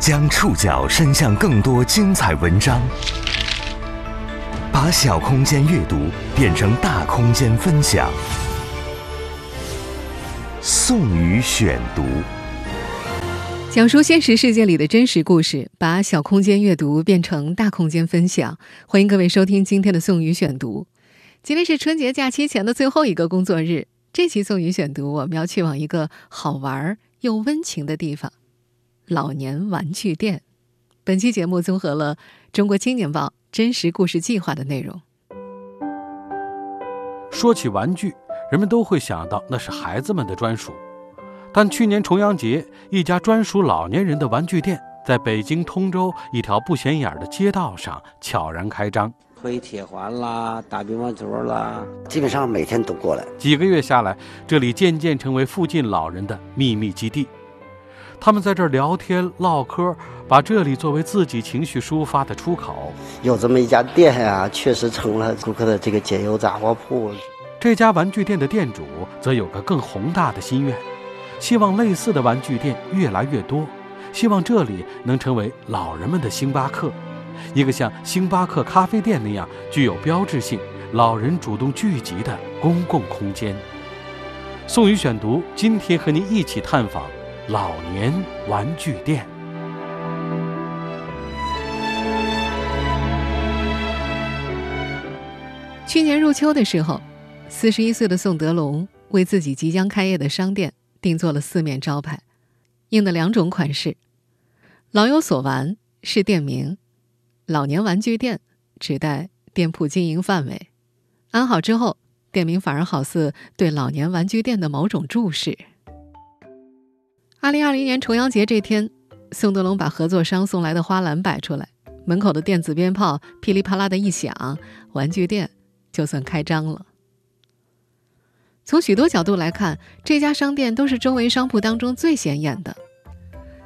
将触角伸向更多精彩文章，把小空间阅读变成大空间分享。宋宇选读，讲述现实世界里的真实故事，把小空间阅读变成大空间分享。欢迎各位收听今天的宋宇选读。今天是春节假期前的最后一个工作日，这期宋宇选读我们要去往一个好玩又温情的地方。老年玩具店，本期节目综合了《中国青年报》真实故事计划的内容。说起玩具，人们都会想到那是孩子们的专属。但去年重阳节，一家专属老年人的玩具店在北京通州一条不显眼的街道上悄然开张。推铁环啦，打乒乓球啦，基本上每天都过来。几个月下来，这里渐渐成为附近老人的秘密基地。他们在这儿聊天唠嗑，把这里作为自己情绪抒发的出口。有这么一家店呀，确实成了顾客的这个解忧杂货铺。这家玩具店的店主则有个更宏大的心愿，希望类似的玩具店越来越多，希望这里能成为老人们的星巴克，一个像星巴克咖啡店那样具有标志性、老人主动聚集的公共空间。宋宇选读，今天和您一起探访。老年玩具店。去年入秋的时候，四十一岁的宋德龙为自己即将开业的商店定做了四面招牌，印的两种款式：“老有所玩”是店名，“老年玩具店”指代店铺经营范围。安好之后，店名反而好似对老年玩具店的某种注视。二零二零年重阳节这天，宋德龙把合作商送来的花篮摆出来，门口的电子鞭炮噼里啪啦的一响，玩具店就算开张了。从许多角度来看，这家商店都是周围商铺当中最显眼的。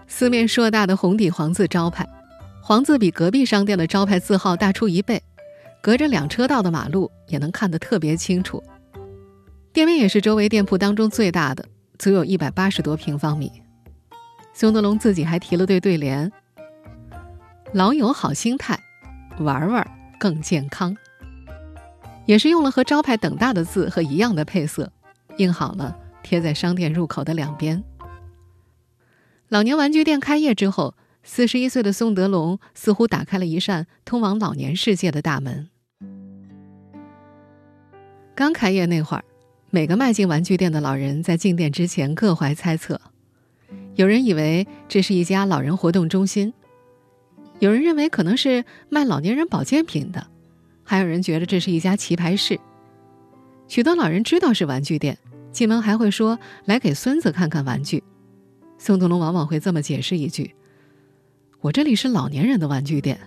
四面硕大的红底黄字招牌，黄字比隔壁商店的招牌字号大出一倍，隔着两车道的马路也能看得特别清楚。店面也是周围店铺当中最大的，足有一百八十多平方米。宋德龙自己还提了对对联：“老友好心态，玩玩更健康。”也是用了和招牌等大的字和一样的配色，印好了，贴在商店入口的两边。老年玩具店开业之后，四十一岁的宋德龙似乎打开了一扇通往老年世界的大门。刚开业那会儿，每个迈进玩具店的老人在进店之前各怀猜测。有人以为这是一家老人活动中心，有人认为可能是卖老年人保健品的，还有人觉得这是一家棋牌室。许多老人知道是玩具店，进门还会说来给孙子看看玩具。宋德龙往往会这么解释一句：“我这里是老年人的玩具店。”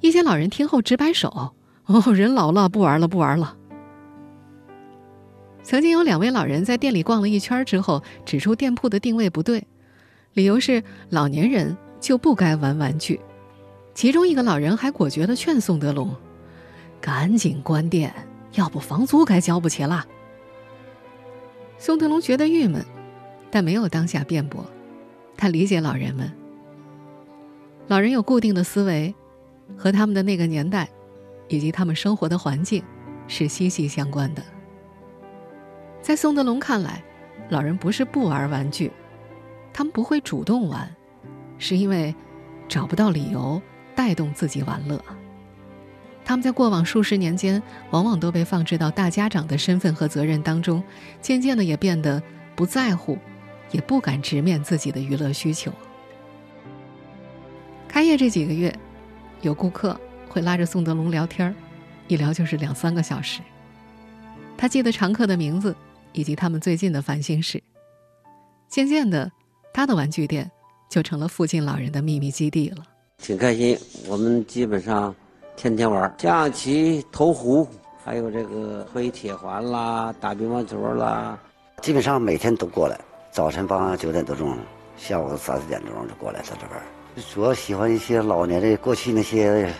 一些老人听后直摆手：“哦，人老了，不玩了，不玩了。”曾经有两位老人在店里逛了一圈之后，指出店铺的定位不对。理由是老年人就不该玩玩具，其中一个老人还果决地劝宋德龙：“赶紧关店，要不房租该交不起了。”宋德龙觉得郁闷，但没有当下辩驳。他理解老人们，老人有固定的思维，和他们的那个年代，以及他们生活的环境是息息相关的。在宋德龙看来，老人不是不玩玩具。他们不会主动玩，是因为找不到理由带动自己玩乐。他们在过往数十年间，往往都被放置到大家长的身份和责任当中，渐渐的也变得不在乎，也不敢直面自己的娱乐需求。开业这几个月，有顾客会拉着宋德龙聊天儿一聊就是两三个小时。他记得常客的名字以及他们最近的烦心事。渐渐的。他的玩具店就成了附近老人的秘密基地了。挺开心，我们基本上天天玩象棋、投壶，还有这个推铁环啦、打乒乓球啦，基本上每天都过来。早晨八九点多钟，下午三四点钟就过来在这边。主要喜欢一些老年的过去那些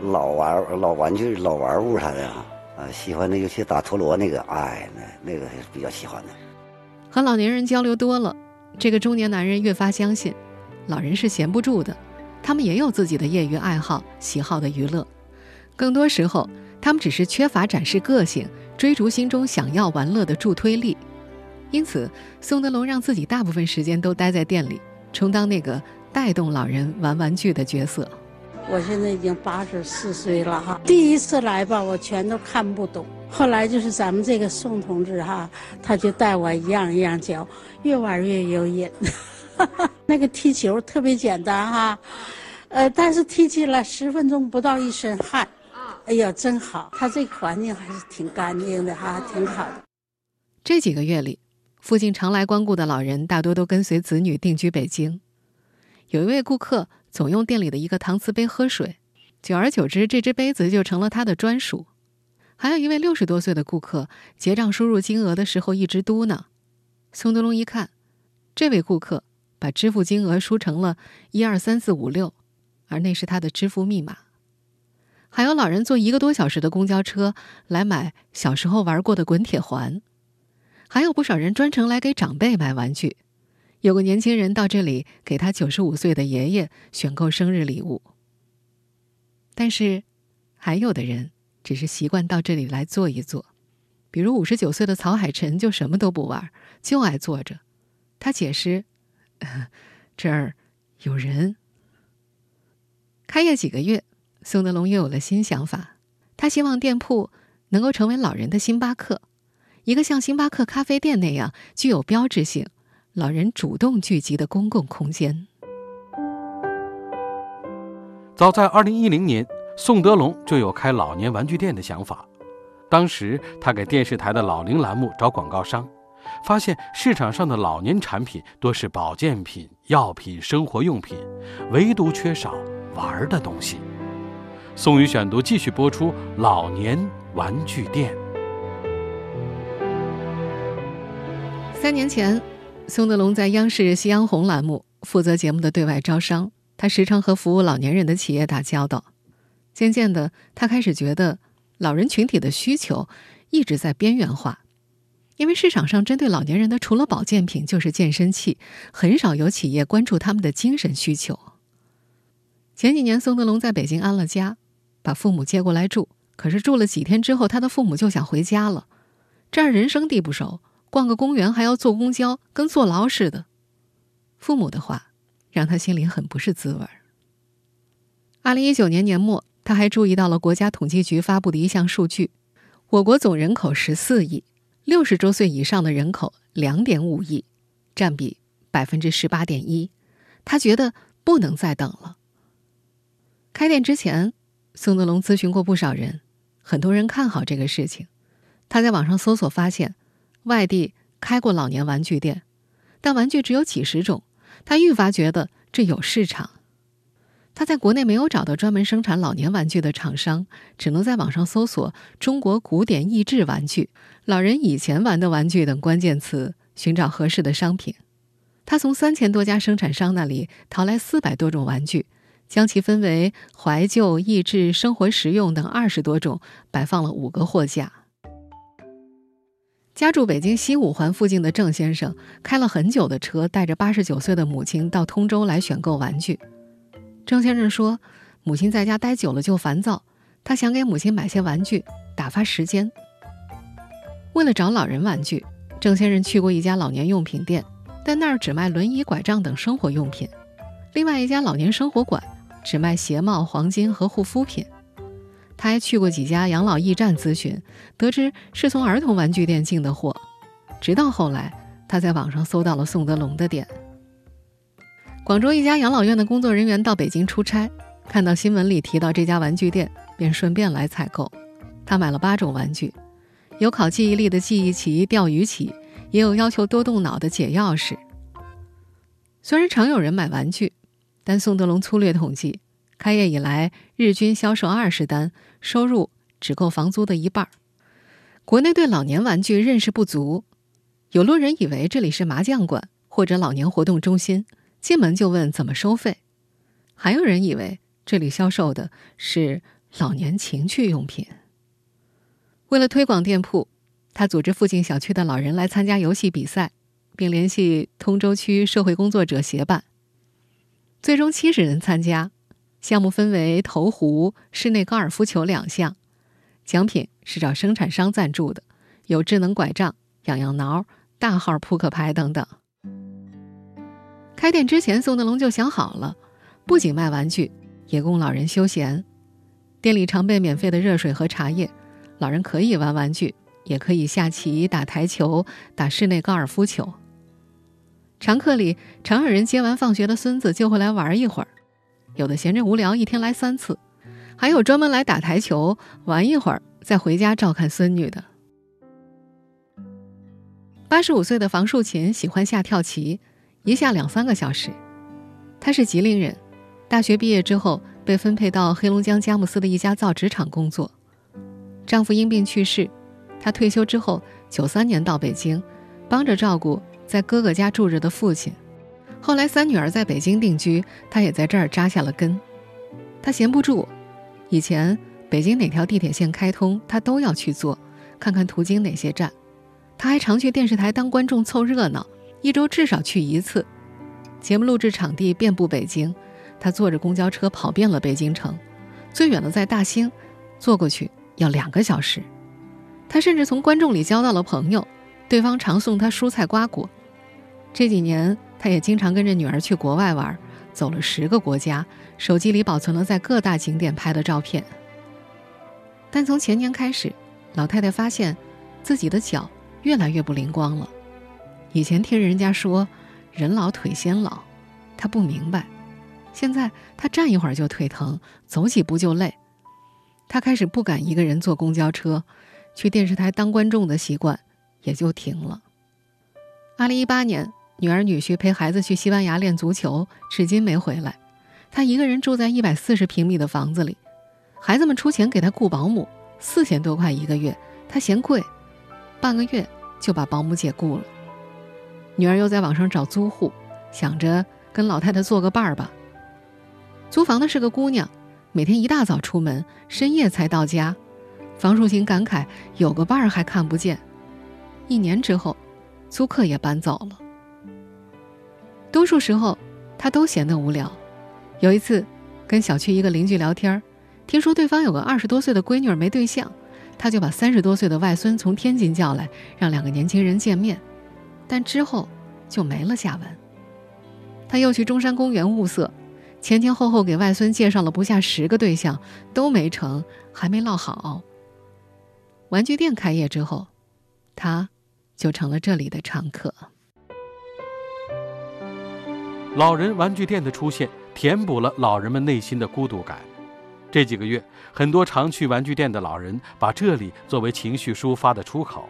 老玩老玩具、老玩物啥的啊，喜欢的尤其打陀螺那个，哎，那那个是比较喜欢的。和老年人交流多了。这个中年男人越发相信，老人是闲不住的，他们也有自己的业余爱好、喜好的娱乐。更多时候，他们只是缺乏展示个性、追逐心中想要玩乐的助推力。因此，宋德龙让自己大部分时间都待在店里，充当那个带动老人玩玩具的角色。我现在已经八十四岁了哈，第一次来吧，我全都看不懂。后来就是咱们这个宋同志哈，他就带我一样一样教，越玩越有瘾。那个踢球特别简单哈，呃，但是踢起来十分钟不到一身汗。哎呀，真好！他这个环境还是挺干净的哈，挺好的。这几个月里，附近常来光顾的老人大多都跟随子女定居北京。有一位顾客总用店里的一个搪瓷杯喝水，久而久之，这只杯子就成了他的专属。还有一位六十多岁的顾客，结账输入金额的时候一直嘟囔。宋德龙一看，这位顾客把支付金额输成了一二三四五六，而那是他的支付密码。还有老人坐一个多小时的公交车来买小时候玩过的滚铁环，还有不少人专程来给长辈买玩具。有个年轻人到这里给他九十五岁的爷爷选购生日礼物。但是，还有的人只是习惯到这里来坐一坐，比如五十九岁的曹海晨就什么都不玩，就爱坐着。他解释：“这儿有人。”开业几个月。宋德龙又有了新想法，他希望店铺能够成为老人的星巴克，一个像星巴克咖啡店那样具有标志性、老人主动聚集的公共空间。早在二零一零年，宋德龙就有开老年玩具店的想法。当时他给电视台的老龄栏目找广告商，发现市场上的老年产品多是保健品、药品、生活用品，唯独缺少玩的东西。宋宇选读继续播出《老年玩具店》。三年前，宋德龙在央视《夕阳红》栏目负责节目的对外招商，他时常和服务老年人的企业打交道。渐渐的，他开始觉得老人群体的需求一直在边缘化，因为市场上针对老年人的除了保健品就是健身器，很少有企业关注他们的精神需求。前几年，宋德龙在北京安了家。把父母接过来住，可是住了几天之后，他的父母就想回家了。这儿人生地不熟，逛个公园还要坐公交，跟坐牢似的。父母的话让他心里很不是滋味儿。二零一九年年末，他还注意到了国家统计局发布的一项数据：我国总人口十四亿，六十周岁以上的人口两点五亿，占比百分之十八点一。他觉得不能再等了。开店之前。宋德龙咨询过不少人，很多人看好这个事情。他在网上搜索发现，外地开过老年玩具店，但玩具只有几十种。他愈发觉得这有市场。他在国内没有找到专门生产老年玩具的厂商，只能在网上搜索“中国古典益智玩具”“老人以前玩的玩具”等关键词，寻找合适的商品。他从三千多家生产商那里淘来四百多种玩具。将其分为怀旧、益智、生活实用等二十多种，摆放了五个货架。家住北京西五环附近的郑先生开了很久的车，带着八十九岁的母亲到通州来选购玩具。郑先生说，母亲在家待久了就烦躁，他想给母亲买些玩具打发时间。为了找老人玩具，郑先生去过一家老年用品店，但那儿只卖轮椅、拐杖等生活用品。另外一家老年生活馆。只卖鞋帽、黄金和护肤品。他还去过几家养老驿站咨询，得知是从儿童玩具店进的货。直到后来，他在网上搜到了宋德龙的店。广州一家养老院的工作人员到北京出差，看到新闻里提到这家玩具店，便顺便来采购。他买了八种玩具，有考记忆力的记忆棋、钓鱼棋，也有要求多动脑的解钥匙。虽然常有人买玩具。但宋德龙粗略统计，开业以来日均销售二十单，收入只够房租的一半儿。国内对老年玩具认识不足，有路人以为这里是麻将馆或者老年活动中心，进门就问怎么收费；还有人以为这里销售的是老年情趣用品。为了推广店铺，他组织附近小区的老人来参加游戏比赛，并联系通州区社会工作者协办。最终七十人参加，项目分为投壶、室内高尔夫球两项，奖品是找生产商赞助的，有智能拐杖、痒痒挠、大号扑克牌等等。开店之前，宋德龙就想好了，不仅卖玩具，也供老人休闲。店里常备免费的热水和茶叶，老人可以玩玩具，也可以下棋、打台球、打室内高尔夫球。常客里常有人接完放学的孙子就会来玩一会儿，有的闲着无聊，一天来三次，还有专门来打台球玩一会儿再回家照看孙女的。八十五岁的房树琴喜欢下跳棋，一下两三个小时。她是吉林人，大学毕业之后被分配到黑龙江佳木斯的一家造纸厂工作。丈夫因病去世，她退休之后九三年到北京，帮着照顾。在哥哥家住着的父亲，后来三女儿在北京定居，他也在这儿扎下了根。他闲不住，以前北京哪条地铁线开通，他都要去坐，看看途经哪些站。他还常去电视台当观众凑热闹，一周至少去一次。节目录制场地遍布北京，他坐着公交车跑遍了北京城，最远的在大兴，坐过去要两个小时。他甚至从观众里交到了朋友，对方常送他蔬菜瓜果。这几年，他也经常跟着女儿去国外玩，走了十个国家，手机里保存了在各大景点拍的照片。但从前年开始，老太太发现自己的脚越来越不灵光了。以前听人家说“人老腿先老”，他不明白。现在他站一会儿就腿疼，走几步就累。他开始不敢一个人坐公交车，去电视台当观众的习惯也就停了。二零一八年。女儿女婿陪孩子去西班牙练足球，至今没回来。他一个人住在一百四十平米的房子里，孩子们出钱给他雇保姆，四千多块一个月，他嫌贵，半个月就把保姆解雇了。女儿又在网上找租户，想着跟老太太做个伴儿吧。租房的是个姑娘，每天一大早出门，深夜才到家。房树琴感慨：“有个伴儿还看不见。”一年之后，租客也搬走了。多数时候，他都闲得无聊。有一次，跟小区一个邻居聊天，听说对方有个二十多岁的闺女没对象，他就把三十多岁的外孙从天津叫来，让两个年轻人见面。但之后就没了下文。他又去中山公园物色，前前后后给外孙介绍了不下十个对象，都没成，还没落好。玩具店开业之后，他就成了这里的常客。老人玩具店的出现，填补了老人们内心的孤独感。这几个月，很多常去玩具店的老人把这里作为情绪抒发的出口。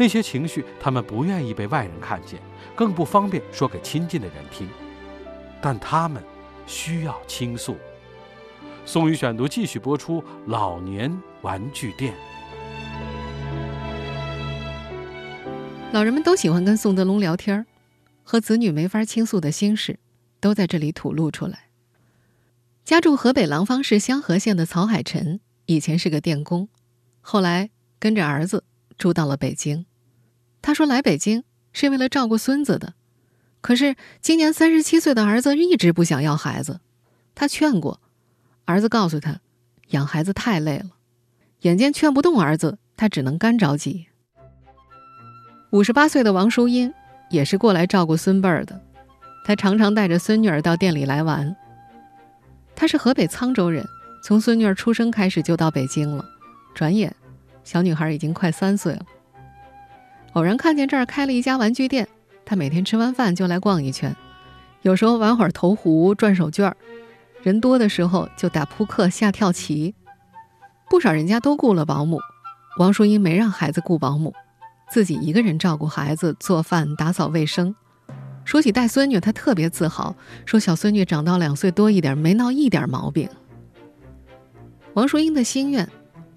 那些情绪，他们不愿意被外人看见，更不方便说给亲近的人听。但他们需要倾诉。宋宇选读继续播出：老年玩具店。老人们都喜欢跟宋德龙聊天儿。和子女没法倾诉的心事，都在这里吐露出来。家住河北廊坊市香河县的曹海臣，以前是个电工，后来跟着儿子住到了北京。他说来北京是为了照顾孙子的，可是今年三十七岁的儿子一直不想要孩子。他劝过，儿子告诉他，养孩子太累了。眼见劝不动儿子，他只能干着急。五十八岁的王淑英。也是过来照顾孙辈儿的，她常常带着孙女儿到店里来玩。她是河北沧州人，从孙女儿出生开始就到北京了。转眼，小女孩已经快三岁了。偶然看见这儿开了一家玩具店，他每天吃完饭就来逛一圈，有时候玩会儿投壶、转手绢儿，人多的时候就打扑克、下跳棋。不少人家都雇了保姆，王淑英没让孩子雇保姆。自己一个人照顾孩子、做饭、打扫卫生。说起带孙女，她特别自豪，说小孙女长到两岁多一点，没闹一点毛病。王淑英的心愿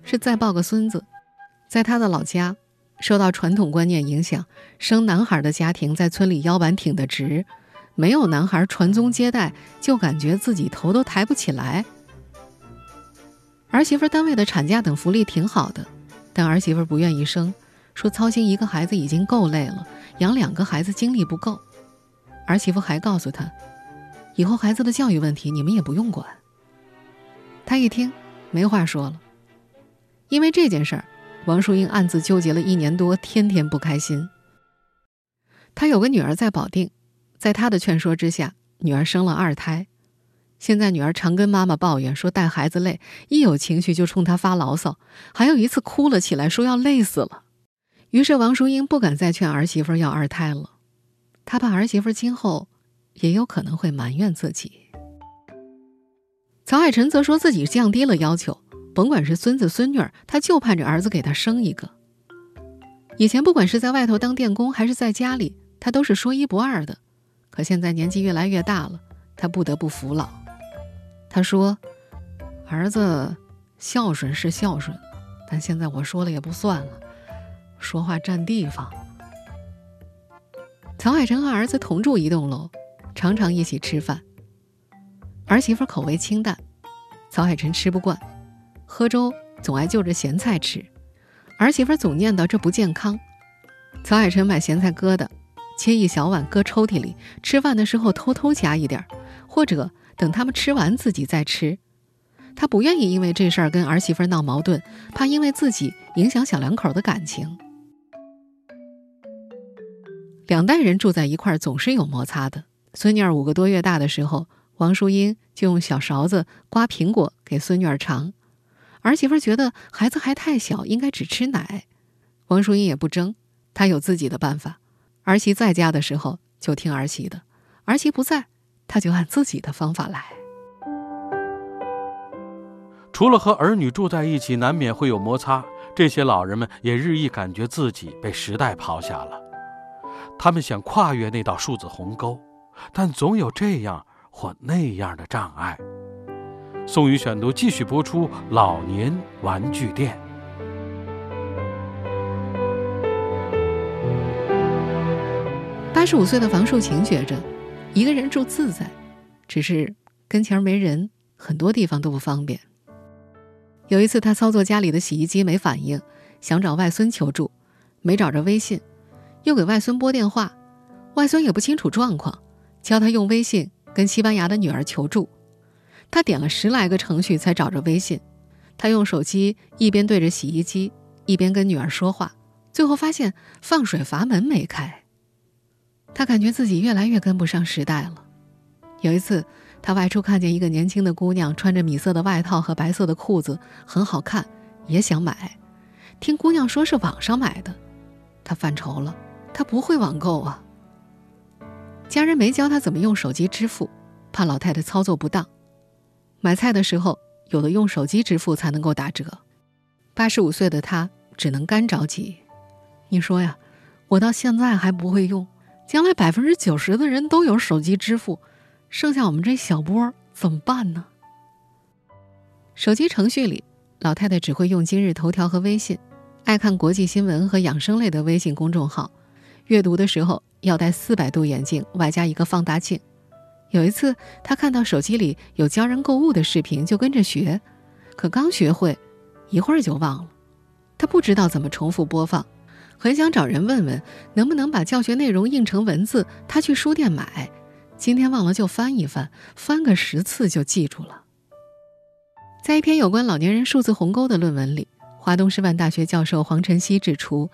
是再抱个孙子。在她的老家，受到传统观念影响，生男孩的家庭在村里腰板挺得直，没有男孩传宗接代，就感觉自己头都抬不起来。儿媳妇单位的产假等福利挺好的，但儿媳妇不愿意生。说操心一个孩子已经够累了，养两个孩子精力不够。儿媳妇还告诉他，以后孩子的教育问题你们也不用管。”他一听，没话说了。因为这件事儿，王淑英暗自纠结了一年多，天天不开心。她有个女儿在保定，在她的劝说之下，女儿生了二胎。现在女儿常跟妈妈抱怨说带孩子累，一有情绪就冲她发牢骚，还有一次哭了起来，说要累死了。于是王淑英不敢再劝儿媳妇要二胎了，她怕儿媳妇今后也有可能会埋怨自己。曹海晨则说自己降低了要求，甭管是孙子孙女儿，他就盼着儿子给他生一个。以前不管是在外头当电工，还是在家里，他都是说一不二的。可现在年纪越来越大了，他不得不服老。他说：“儿子孝顺是孝顺，但现在我说了也不算了，说话占地方。”曹海晨和儿子同住一栋楼，常常一起吃饭。儿媳妇口味清淡，曹海晨吃不惯，喝粥总爱就着咸菜吃，儿媳妇总念叨这不健康。曹海晨买咸菜疙瘩，切一小碗搁抽屉里，吃饭的时候偷偷夹一点儿，或者等他们吃完自己再吃。他不愿意因为这事儿跟儿媳妇闹矛盾，怕因为自己影响小两口的感情。两代人住在一块儿总是有摩擦的。孙女儿五个多月大的时候。王淑英就用小勺子刮苹果给孙女儿尝，儿媳妇觉得孩子还太小，应该只吃奶。王淑英也不争，她有自己的办法。儿媳在家的时候就听儿媳的，儿媳不在，她就按自己的方法来。除了和儿女住在一起难免会有摩擦，这些老人们也日益感觉自己被时代抛下了。他们想跨越那道数字鸿沟，但总有这样。或那样的障碍。宋宇选读继续播出《老年玩具店》。八十五岁的房树琴觉着，一个人住自在，只是跟前没人，很多地方都不方便。有一次，他操作家里的洗衣机没反应，想找外孙求助，没找着微信，又给外孙拨电话，外孙也不清楚状况，教他用微信。跟西班牙的女儿求助，他点了十来个程序才找着微信。他用手机一边对着洗衣机，一边跟女儿说话，最后发现放水阀门没开。他感觉自己越来越跟不上时代了。有一次，他外出看见一个年轻的姑娘穿着米色的外套和白色的裤子，很好看，也想买。听姑娘说是网上买的，他犯愁了，他不会网购啊。家人没教他怎么用手机支付，怕老太太操作不当。买菜的时候，有的用手机支付才能够打折。八十五岁的他只能干着急。你说呀，我到现在还不会用，将来百分之九十的人都有手机支付，剩下我们这小波怎么办呢？手机程序里，老太太只会用今日头条和微信，爱看国际新闻和养生类的微信公众号，阅读的时候。要戴四百度眼镜，外加一个放大镜。有一次，他看到手机里有教人购物的视频，就跟着学。可刚学会，一会儿就忘了。他不知道怎么重复播放，很想找人问问，能不能把教学内容印成文字，他去书店买。今天忘了就翻一翻，翻个十次就记住了。在一篇有关老年人数字鸿沟的论文里，华东师范大学教授黄晨曦指出。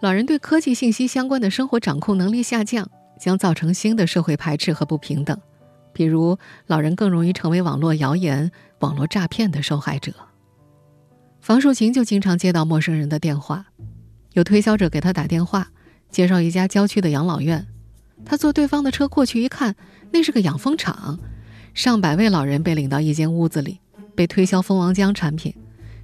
老人对科技信息相关的生活掌控能力下降，将造成新的社会排斥和不平等。比如，老人更容易成为网络谣言、网络诈骗的受害者。房树琴就经常接到陌生人的电话，有推销者给她打电话，介绍一家郊区的养老院。他坐对方的车过去一看，那是个养蜂场，上百位老人被领到一间屋子里，被推销蜂王浆产品。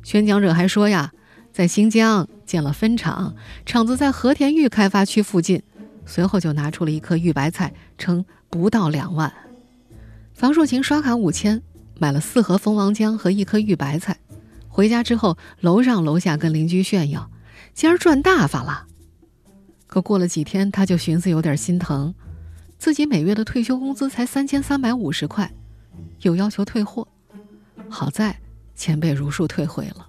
宣讲者还说呀。在新疆建了分厂，厂子在和田玉开发区附近。随后就拿出了一颗玉白菜，称不到两万。房树琴刷卡五千，买了四盒蜂王浆和一颗玉白菜。回家之后，楼上楼下跟邻居炫耀，今儿赚大发了。可过了几天，他就寻思有点心疼，自己每月的退休工资才三千三百五十块，又要求退货。好在钱被如数退回了。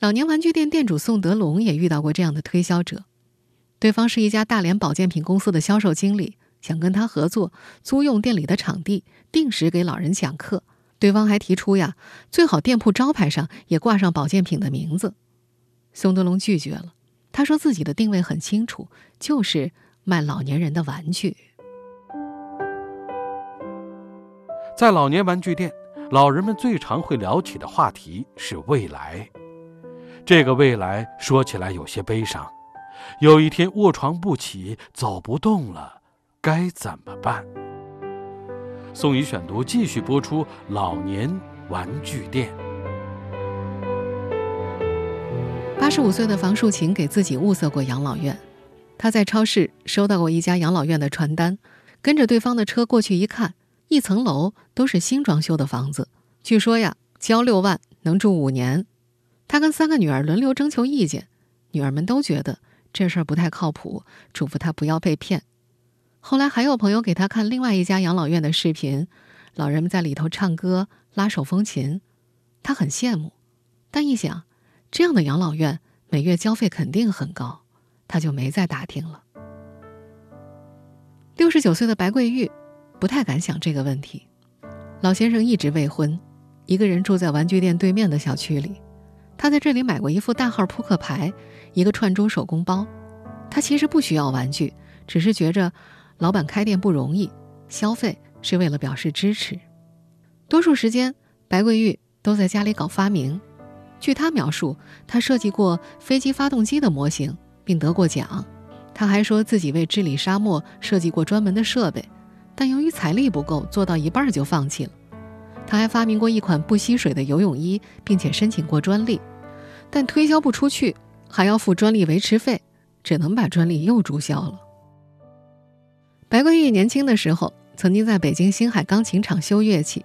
老年玩具店店主宋德龙也遇到过这样的推销者，对方是一家大连保健品公司的销售经理，想跟他合作，租用店里的场地，定时给老人讲课。对方还提出呀，最好店铺招牌上也挂上保健品的名字。宋德龙拒绝了，他说自己的定位很清楚，就是卖老年人的玩具。在老年玩具店，老人们最常会聊起的话题是未来。这个未来说起来有些悲伤，有一天卧床不起，走不动了，该怎么办？宋宇选读继续播出《老年玩具店》。八十五岁的房树琴给自己物色过养老院，他在超市收到过一家养老院的传单，跟着对方的车过去一看。一层楼都是新装修的房子，据说呀，交六万能住五年。他跟三个女儿轮流征求意见，女儿们都觉得这事儿不太靠谱，嘱咐他不要被骗。后来还有朋友给他看另外一家养老院的视频，老人们在里头唱歌、拉手风琴，他很羡慕，但一想，这样的养老院每月交费肯定很高，他就没再打听了。六十九岁的白桂玉。不太敢想这个问题。老先生一直未婚，一个人住在玩具店对面的小区里。他在这里买过一副大号扑克牌，一个串珠手工包。他其实不需要玩具，只是觉着老板开店不容易，消费是为了表示支持。多数时间，白桂玉都在家里搞发明。据他描述，他设计过飞机发动机的模型，并得过奖。他还说自己为治理沙漠设计过专门的设备。但由于财力不够，做到一半就放弃了。他还发明过一款不吸水的游泳衣，并且申请过专利，但推销不出去，还要付专利维持费，只能把专利又注销了。白桂玉年轻的时候曾经在北京星海钢琴厂修乐器，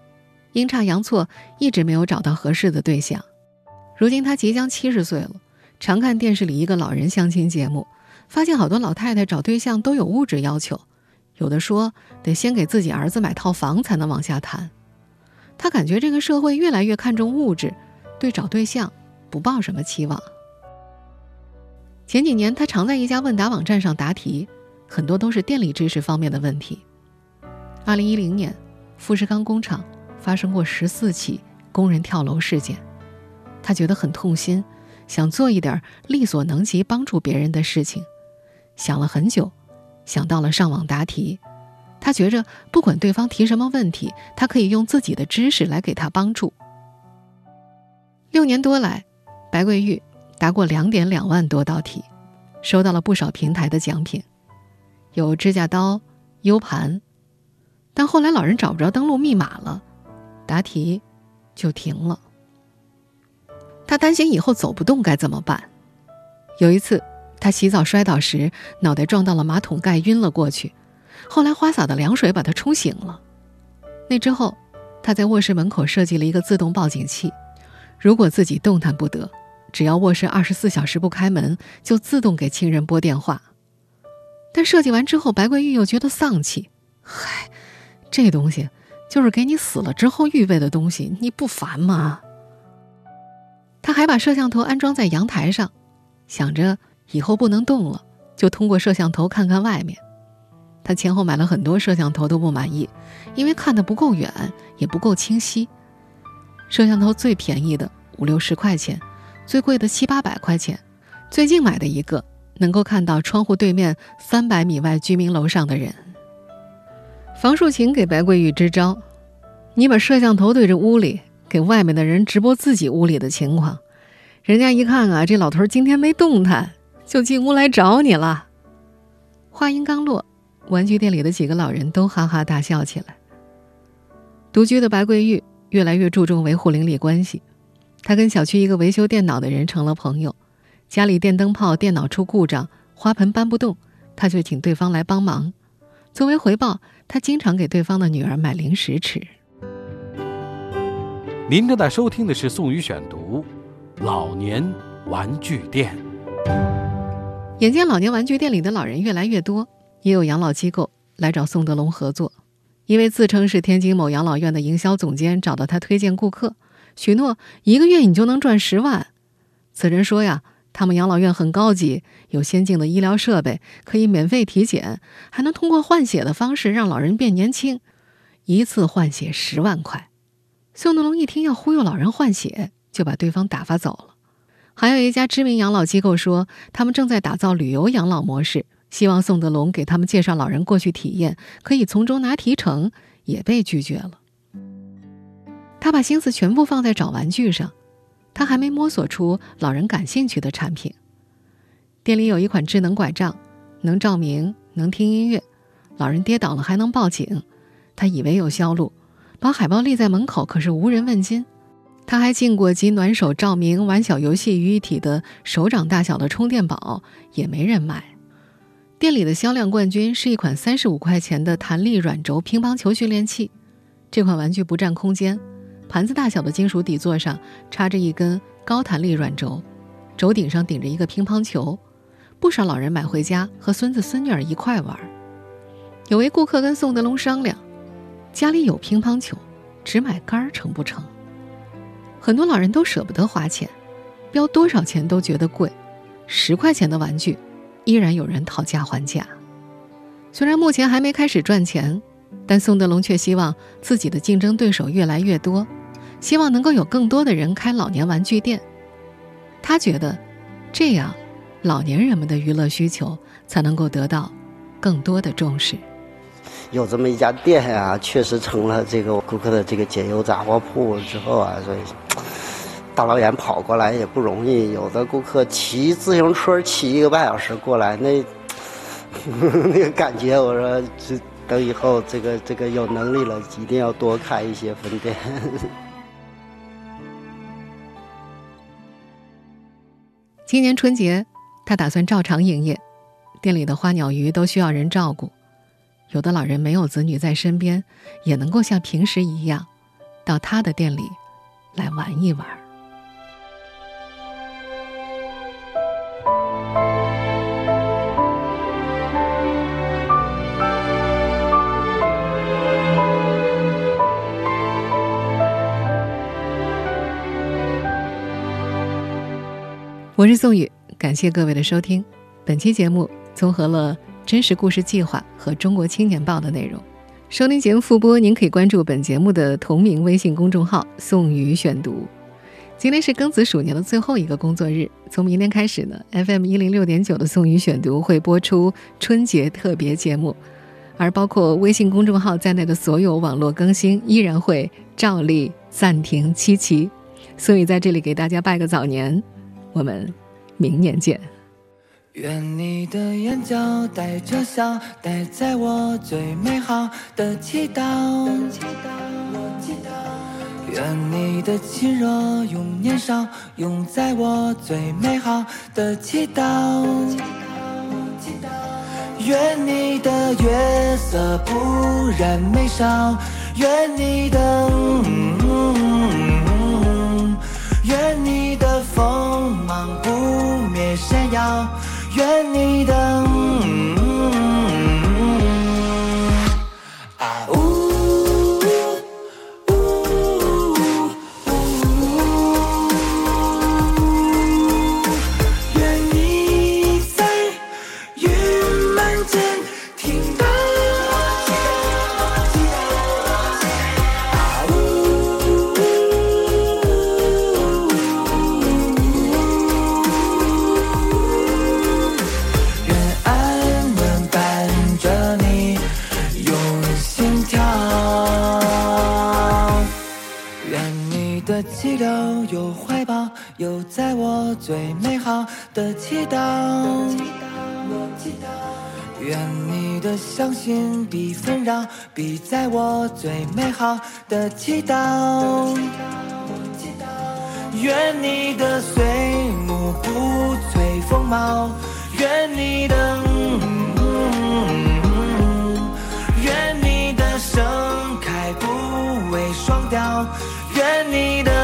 阴差阳错一直没有找到合适的对象。如今他即将七十岁了，常看电视里一个老人相亲节目，发现好多老太太找对象都有物质要求。有的说得先给自己儿子买套房才能往下谈，他感觉这个社会越来越看重物质，对找对象不抱什么期望。前几年他常在一家问答网站上答题，很多都是电力知识方面的问题。二零一零年，富士康工厂发生过十四起工人跳楼事件，他觉得很痛心，想做一点力所能及帮助别人的事情，想了很久。想到了上网答题，他觉着不管对方提什么问题，他可以用自己的知识来给他帮助。六年多来，白桂玉答过两点两万多道题，收到了不少平台的奖品，有指甲刀、U 盘。但后来老人找不着登录密码了，答题就停了。他担心以后走不动该怎么办？有一次。他洗澡摔倒时，脑袋撞到了马桶盖，晕了过去。后来花洒的凉水把他冲醒了。那之后，他在卧室门口设计了一个自动报警器，如果自己动弹不得，只要卧室二十四小时不开门，就自动给亲人拨电话。但设计完之后，白桂玉又觉得丧气。嗨，这东西就是给你死了之后预备的东西，你不烦吗？他还把摄像头安装在阳台上，想着。以后不能动了，就通过摄像头看看外面。他前后买了很多摄像头都不满意，因为看得不够远，也不够清晰。摄像头最便宜的五六十块钱，最贵的七八百块钱。最近买的一个能够看到窗户对面三百米外居民楼上的人。房树琴给白桂玉支招：你把摄像头对着屋里，给外面的人直播自己屋里的情况，人家一看啊，这老头今天没动弹。就进屋来找你了。话音刚落，玩具店里的几个老人都哈哈大笑起来。独居的白桂玉越来越注重维护邻里关系，他跟小区一个维修电脑的人成了朋友。家里电灯泡、电脑出故障、花盆搬不动，他就请对方来帮忙。作为回报，他经常给对方的女儿买零食吃。您正在收听的是宋宇选读《老年玩具店》。眼见老年玩具店里的老人越来越多，也有养老机构来找宋德龙合作。因为自称是天津某养老院的营销总监找到他推荐顾客，许诺一个月你就能赚十万。此人说呀，他们养老院很高级，有先进的医疗设备，可以免费体检，还能通过换血的方式让老人变年轻，一次换血十万块。宋德龙一听要忽悠老人换血，就把对方打发走了。还有一家知名养老机构说，他们正在打造旅游养老模式，希望宋德龙给他们介绍老人过去体验，可以从中拿提成，也被拒绝了。他把心思全部放在找玩具上，他还没摸索出老人感兴趣的产品。店里有一款智能拐杖，能照明，能听音乐，老人跌倒了还能报警。他以为有销路，把海报立在门口，可是无人问津。他还进过集暖手、照明、玩小游戏于一体的手掌大小的充电宝，也没人买。店里的销量冠军是一款三十五块钱的弹力软轴乒乓球训练器。这款玩具不占空间，盘子大小的金属底座上插着一根高弹力软轴，轴顶上顶着一个乒乓球。不少老人买回家和孙子孙女儿一块玩。有位顾客跟宋德龙商量，家里有乒乓球，只买杆儿成不成？很多老人都舍不得花钱，标多少钱都觉得贵，十块钱的玩具，依然有人讨价还价。虽然目前还没开始赚钱，但宋德龙却希望自己的竞争对手越来越多，希望能够有更多的人开老年玩具店。他觉得，这样，老年人们的娱乐需求才能够得到更多的重视。有这么一家店啊，确实成了这个顾客的这个解忧杂货铺之后啊，所以大老远跑过来也不容易。有的顾客骑自行车骑一个半小时过来，那 那个感觉，我说这等以后这个这个有能力了，一定要多开一些分店。今年春节，他打算照常营业，店里的花鸟鱼都需要人照顾。有的老人没有子女在身边，也能够像平时一样，到他的店里来玩一玩。我是宋宇，感谢各位的收听。本期节目综合了。真实故事计划和中国青年报的内容，收听节目复播，您可以关注本节目的同名微信公众号“宋宇选读”。今天是庚子鼠年的最后一个工作日，从明天开始呢，FM 一零六点九的宋宇选读会播出春节特别节目，而包括微信公众号在内的所有网络更新依然会照例暂停七期。宋宇在这里给大家拜个早年，我们明年见。愿你的眼角带着笑，带在我最美好的祈祷。愿你的亲热永年少，永在我最美好的祈祷。愿你的月色不染眉梢，愿你的，愿你的锋芒不灭闪耀。愿你的。祈祷有怀抱，有在我最美好的祈祷，愿你的相信比纷扰，比在我最美好的祈祷。愿你的岁暮不摧风貌，愿你的，嗯愿你的盛开不为双调，愿你的。